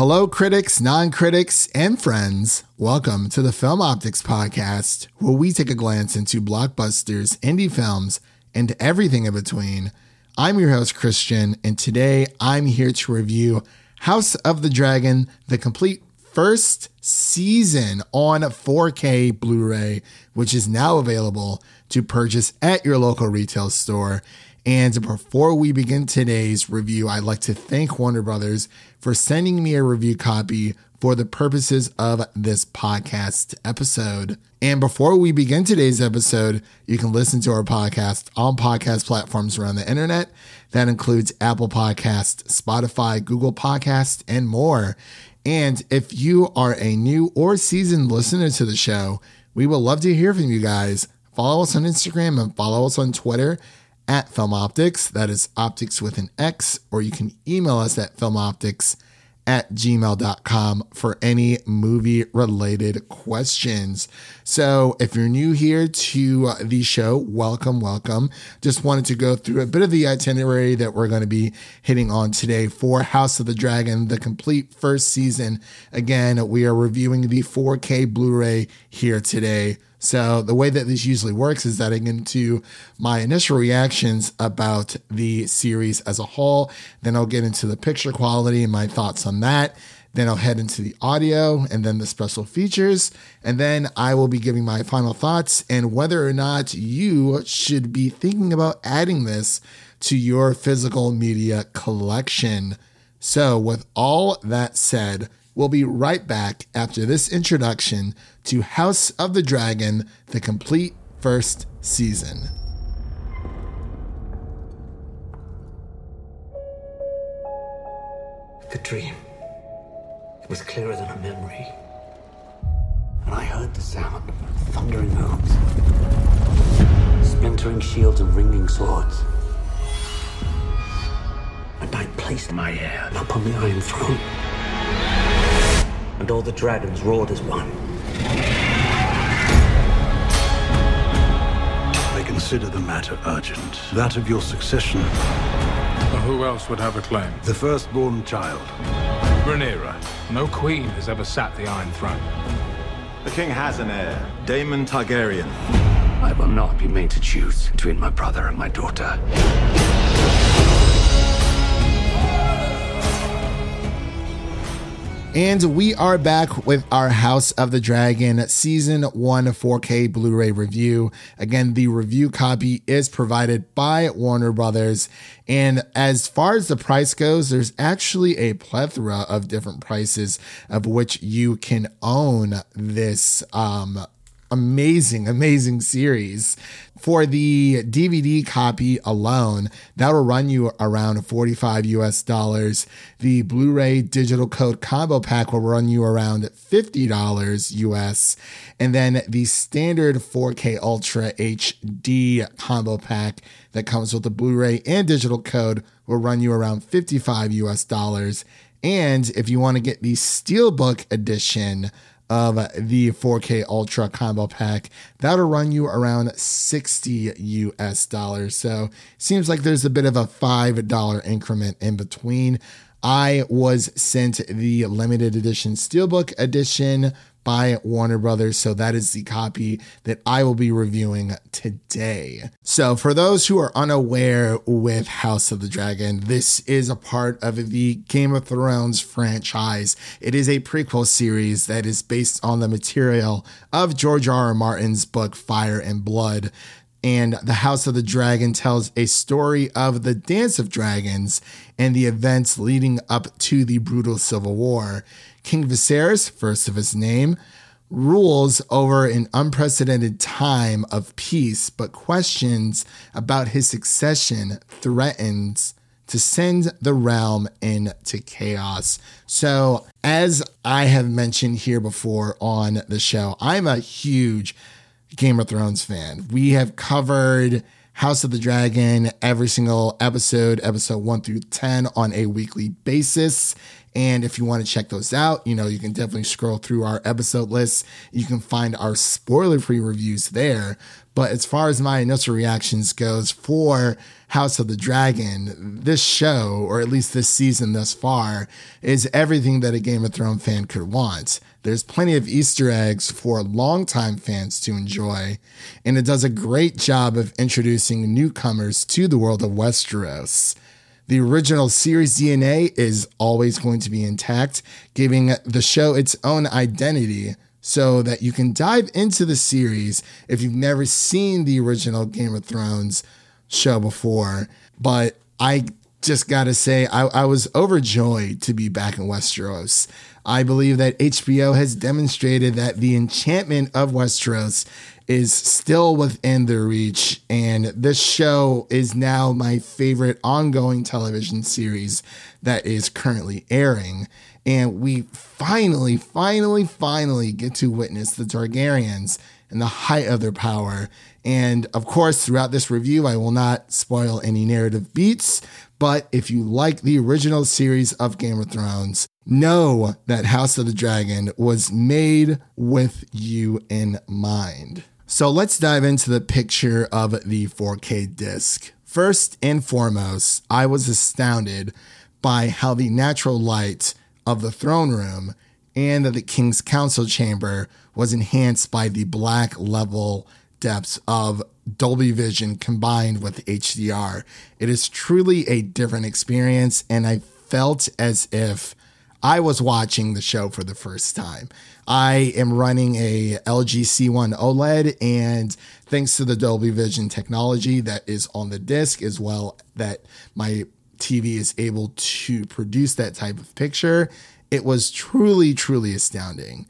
Hello, critics, non critics, and friends. Welcome to the Film Optix Podcast, where we take a glance into blockbusters, indie films, and everything in between. I'm your host, Christian, and today I'm here to review House of the Dragon, the complete first season on 4K Blu ray, which is now available to purchase at your local retail store. And before we begin today's review, I'd like to thank Warner Brothers for sending me a review copy for the purposes of this podcast episode. And before we begin today's episode, you can listen to our podcast on podcast platforms around the internet. That includes Apple Podcast, Spotify, Google Podcast, and more. And if you are a new or seasoned listener to the show, we would love to hear from you guys. Follow us on Instagram and follow us on Twitter at Film Optix. That is optics with an X, or you can email us at filmoptix at gmail.com for any movie related questions. So, if you're new here to uh, the show, welcome, welcome. Just wanted to go through a bit of the itinerary that we're going to be hitting on today for House of the Dragon, the complete first season. Again, we are reviewing the 4K Blu ray here today. So the way that this usually works is that I get into my initial reactions about the series as a whole. Then I'll get into the picture quality and my thoughts on that. Then I'll head into the audio and then the special features. And then I will be giving my final thoughts and whether or not you should be thinking about adding this to your physical media collection. So, with all that said, We'll be right back after this introduction to House of the Dragon, the complete first season. The dream. Was clearer than a memory. And I heard the sound of thundering hooves, splintering shields and ringing swords. And I placed my heir upon the Iron Throne and all the dragons roared as one. They consider the matter urgent. That of your succession. Well, who else would have a claim? The firstborn child. Rhaenyra. No queen has ever sat the Iron Throne. The king has an heir, Daemon Targaryen. I will not be made to choose between my brother and my daughter. And we are back with our House of the Dragon Season 1 4K Blu ray review. Again, the review copy is provided by Warner Brothers. And as far as the price goes, there's actually a plethora of different prices of which you can own this um, amazing, amazing series. For the DVD copy alone, that'll run you around 45 US dollars. The Blu ray digital code combo pack will run you around $50 US. And then the standard 4K Ultra HD combo pack that comes with the Blu ray and digital code will run you around 55 US dollars. And if you want to get the Steelbook edition, of the 4K Ultra combo pack. That'll run you around 60 US dollars. So seems like there's a bit of a $5 increment in between. I was sent the limited edition Steelbook edition by Warner Brothers. So that is the copy that I will be reviewing today. So for those who are unaware with House of the Dragon, this is a part of the Game of Thrones franchise. It is a prequel series that is based on the material of George R. R. Martin's book Fire and Blood and The House of the Dragon tells a story of the Dance of Dragons and the events leading up to the brutal civil war. King Viserys, first of his name, rules over an unprecedented time of peace, but questions about his succession threatens to send the realm into chaos. So, as I have mentioned here before on the show, I'm a huge Game of Thrones fan. We have covered House of the Dragon every single episode, episode one through 10 on a weekly basis. And if you want to check those out, you know, you can definitely scroll through our episode list. You can find our spoiler free reviews there. But as far as my initial reactions goes for House of the Dragon, this show, or at least this season thus far, is everything that a Game of Thrones fan could want. There's plenty of Easter eggs for longtime fans to enjoy, and it does a great job of introducing newcomers to the world of Westeros. The original series DNA is always going to be intact, giving the show its own identity so that you can dive into the series if you've never seen the original Game of Thrones show before. But I just got to say, I, I, was overjoyed to be back in Westeros. I believe that HBO has demonstrated that the enchantment of Westeros is still within their reach. And this show is now my favorite ongoing television series that is currently airing. And we finally, finally, finally get to witness the Targaryens and the height of their power. And of course, throughout this review, I will not spoil any narrative beats. But if you like the original series of Game of Thrones, know that House of the Dragon was made with you in mind. So let's dive into the picture of the 4K disc. First and foremost, I was astounded by how the natural light of the throne room and of the king's council chamber was enhanced by the black level depths of Dolby Vision combined with HDR. It is truly a different experience, and I felt as if I was watching the show for the first time. I am running a LG C1 OLED, and thanks to the Dolby Vision technology that is on the disc, as well that my TV is able to produce that type of picture, it was truly, truly astounding.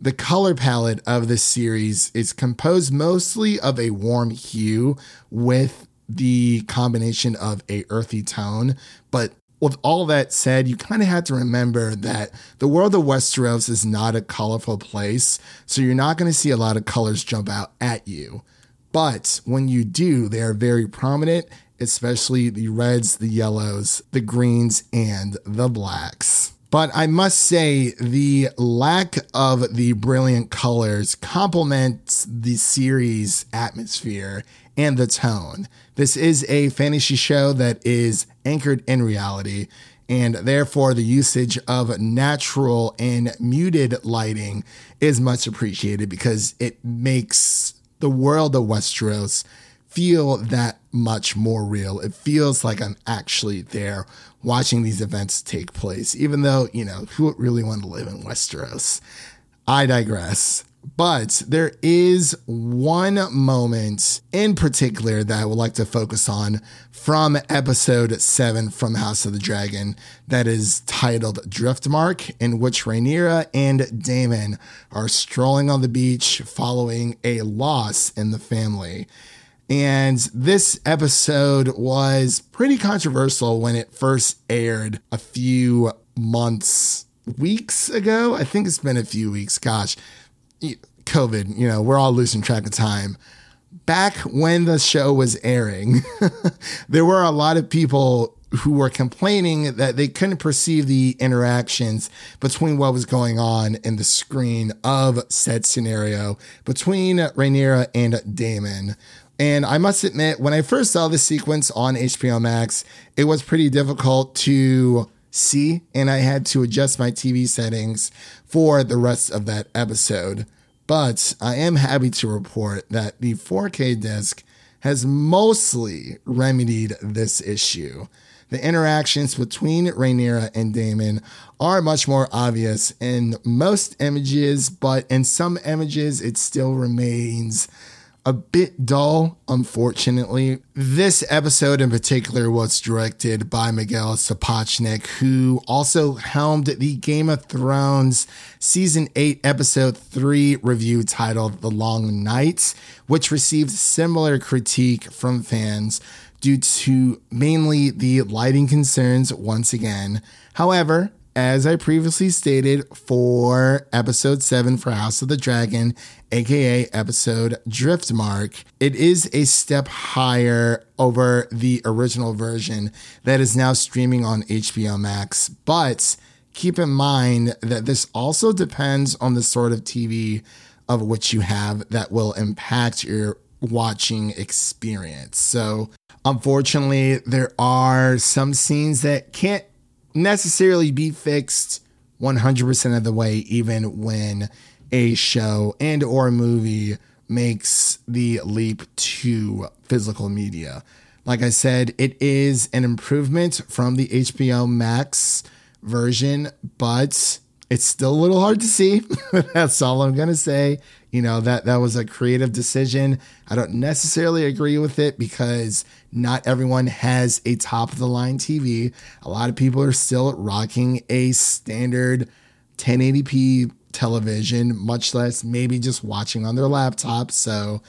The color palette of this series is composed mostly of a warm hue with the combination of a earthy tone, but with all that said, you kind of have to remember that the world of Westeros is not a colorful place, so you're not going to see a lot of colors jump out at you. But when you do, they are very prominent, especially the reds, the yellows, the greens, and the blacks. But I must say, the lack of the brilliant colors complements the series' atmosphere and the tone. This is a fantasy show that is anchored in reality, and therefore the usage of natural and muted lighting is much appreciated because it makes the world of Westeros feel that much more real. It feels like I'm actually there watching these events take place, even though, you know, who really want to live in Westeros? I digress. But there is one moment in particular that I would like to focus on from episode seven from House of the Dragon that is titled Driftmark, in which Rhaenyra and Daemon are strolling on the beach following a loss in the family. And this episode was pretty controversial when it first aired a few months, weeks ago. I think it's been a few weeks. Gosh, COVID, you know, we're all losing track of time. Back when the show was airing, there were a lot of people who were complaining that they couldn't perceive the interactions between what was going on in the screen of said scenario between Rhaenyra and Daemon. And I must admit, when I first saw this sequence on HBO Max, it was pretty difficult to see, and I had to adjust my TV settings for the rest of that episode. But I am happy to report that the 4K disc has mostly remedied this issue. The interactions between Rhaenyra and Daemon are much more obvious in most images, but in some images, it still remains a bit dull, unfortunately. This episode in particular was directed by Miguel Sapochnik, who also helmed the Game of Thrones Season 8, Episode 3 review titled The Long Nights, which received similar critique from fans due to mainly the lighting concerns once again. However, as I previously stated for episode 7 for House of the Dragon, aka episode Driftmark, it is a step higher over the original version that is now streaming on HBO Max. But keep in mind that this also depends on the sort of TV of which you have that will impact your watching experience. So, unfortunately, there are some scenes that can't necessarily be fixed 100% of the way even when a show and or a movie makes the leap to physical media. Like I said, it is an improvement from the HBO Max version, but it's still a little hard to see. That's all I'm going to say. You know, that that was a creative decision. I don't necessarily agree with it because not everyone has a top of the line TV. A lot of people are still rocking a standard 1080p television, much less maybe just watching on their laptop. So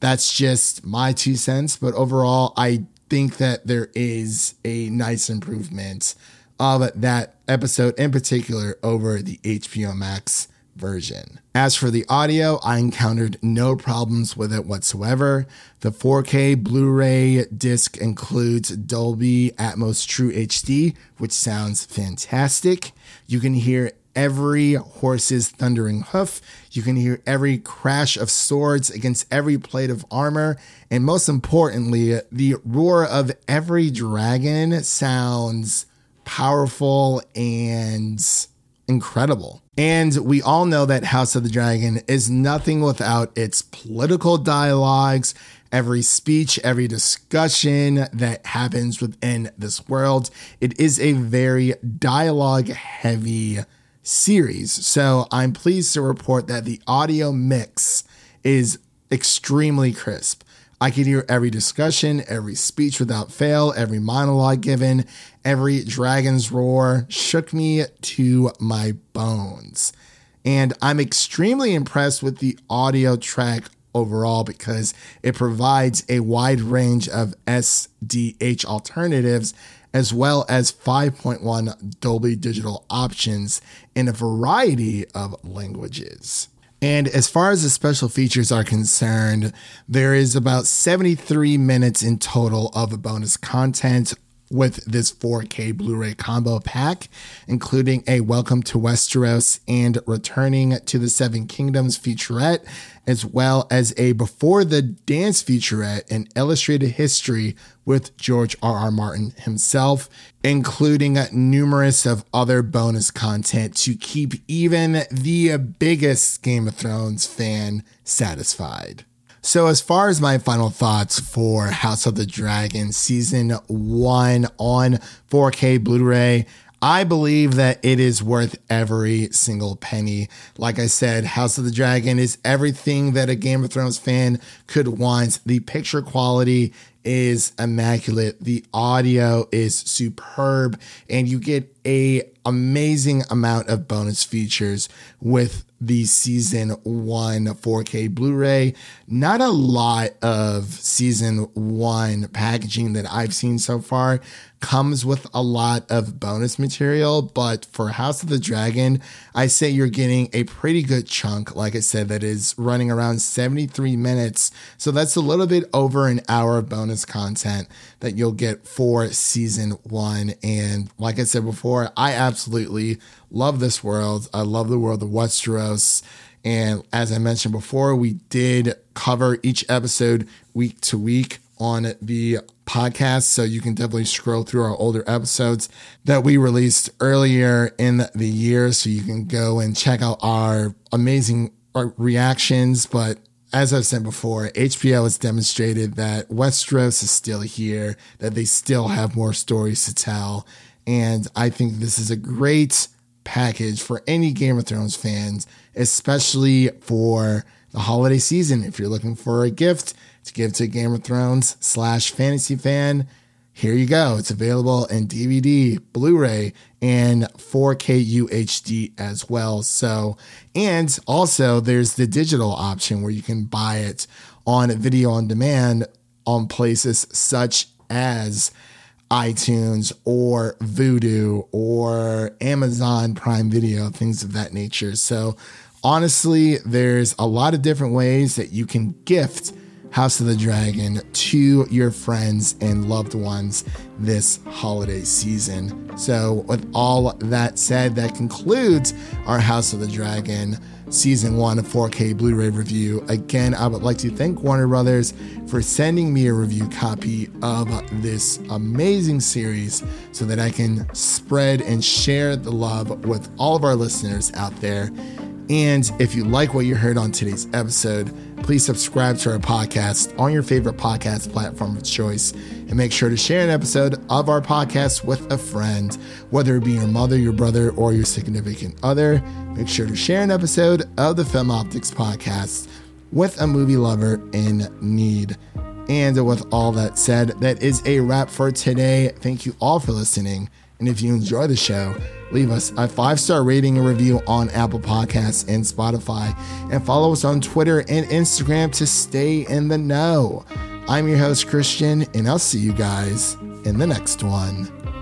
that's just my two cents. But overall, I think that there is a nice improvement of that episode in particular over the HBO Max version. As for the audio, I encountered no problems with it whatsoever. The 4K Blu ray disc includes Dolby Atmos True HD, which sounds fantastic. You can hear every horse's thundering hoof. You can hear every crash of swords against every plate of armor. And most importantly, the roar of every dragon sounds powerful and incredible. And we all know that House of the Dragon is nothing without its political dialogues, every speech, every discussion that happens within this world. It is a very dialogue heavy series. So I'm pleased to report that the audio mix is extremely crisp. I could hear every discussion, every speech without fail, every monologue given, every dragon's roar shook me to my bones. And I'm extremely impressed with the audio track overall because it provides a wide range of SDH alternatives as well as 5.1 Dolby Digital options in a variety of languages. And as far as the special features are concerned, there is about 73 minutes in total of bonus content with this 4K Blu ray combo pack, including a Welcome to Westeros and Returning to the Seven Kingdoms featurette, as well as a Before the Dance featurette and illustrated history with George R. R. Martin himself, including numerous of other bonus content to keep even the biggest Game of Thrones fan satisfied. So, as far as my final thoughts for House of the Dragon season one on 4K Blu ray, I believe that it is worth every single penny. Like I said, House of the Dragon is everything that a Game of Thrones fan could want. The picture quality is immaculate. The audio is superb and you get a amazing amount of bonus features with the season one 4K Blu ray. Not a lot of season one packaging that I've seen so far comes with a lot of bonus material, but for House of the Dragon, I say you're getting a pretty good chunk. Like I said, that is running around 73 minutes. So that's a little bit over an hour of bonus content that you'll get for season one. And like I said before, I absolutely love this world. I love the world of Westeros. And as I mentioned before, we did cover each episode week to week on the podcast. So you can definitely scroll through our older episodes that we released earlier in the year. So you can go and check out our amazing uh, reactions. But as I've said before, HBO has demonstrated that Westeros is still here, that they still have more stories to tell. And I think this is a great package for any Game of Thrones fans, especially for the holiday season. If you're looking for a gift, to give to a Game of Thrones slash fantasy fan, here you go. It's available in DVD, Blu ray, and 4K UHD as well. So, and also there's the digital option where you can buy it on video on demand on places such as iTunes or Vudu or Amazon Prime Video, things of that nature. So, honestly, there's a lot of different ways that you can gift House of the Dragon to your friends and loved ones this holiday season. So, with all that said, that concludes our House of the Dragon season one of 4K Blu ray review. Again, I would like to thank Warner Brothers for sending me a review copy of this amazing series so that I can spread and share the love with all of our listeners out there. And if you like what you heard on today's episode, please subscribe to our podcast on your favorite podcast platform of choice and make sure to share an episode of our podcast with a friend, whether it be your mother, your brother, or your significant other. Make sure to share an episode of the Film Optix podcast with a movie lover in need. And with all that said, that is a wrap for today. Thank you all for listening. And if you enjoy the show, leave us a five star rating and review on Apple Podcasts and Spotify, and follow us on Twitter and Instagram to stay in the know. I'm your host, Christian, and I'll see you guys in the next one.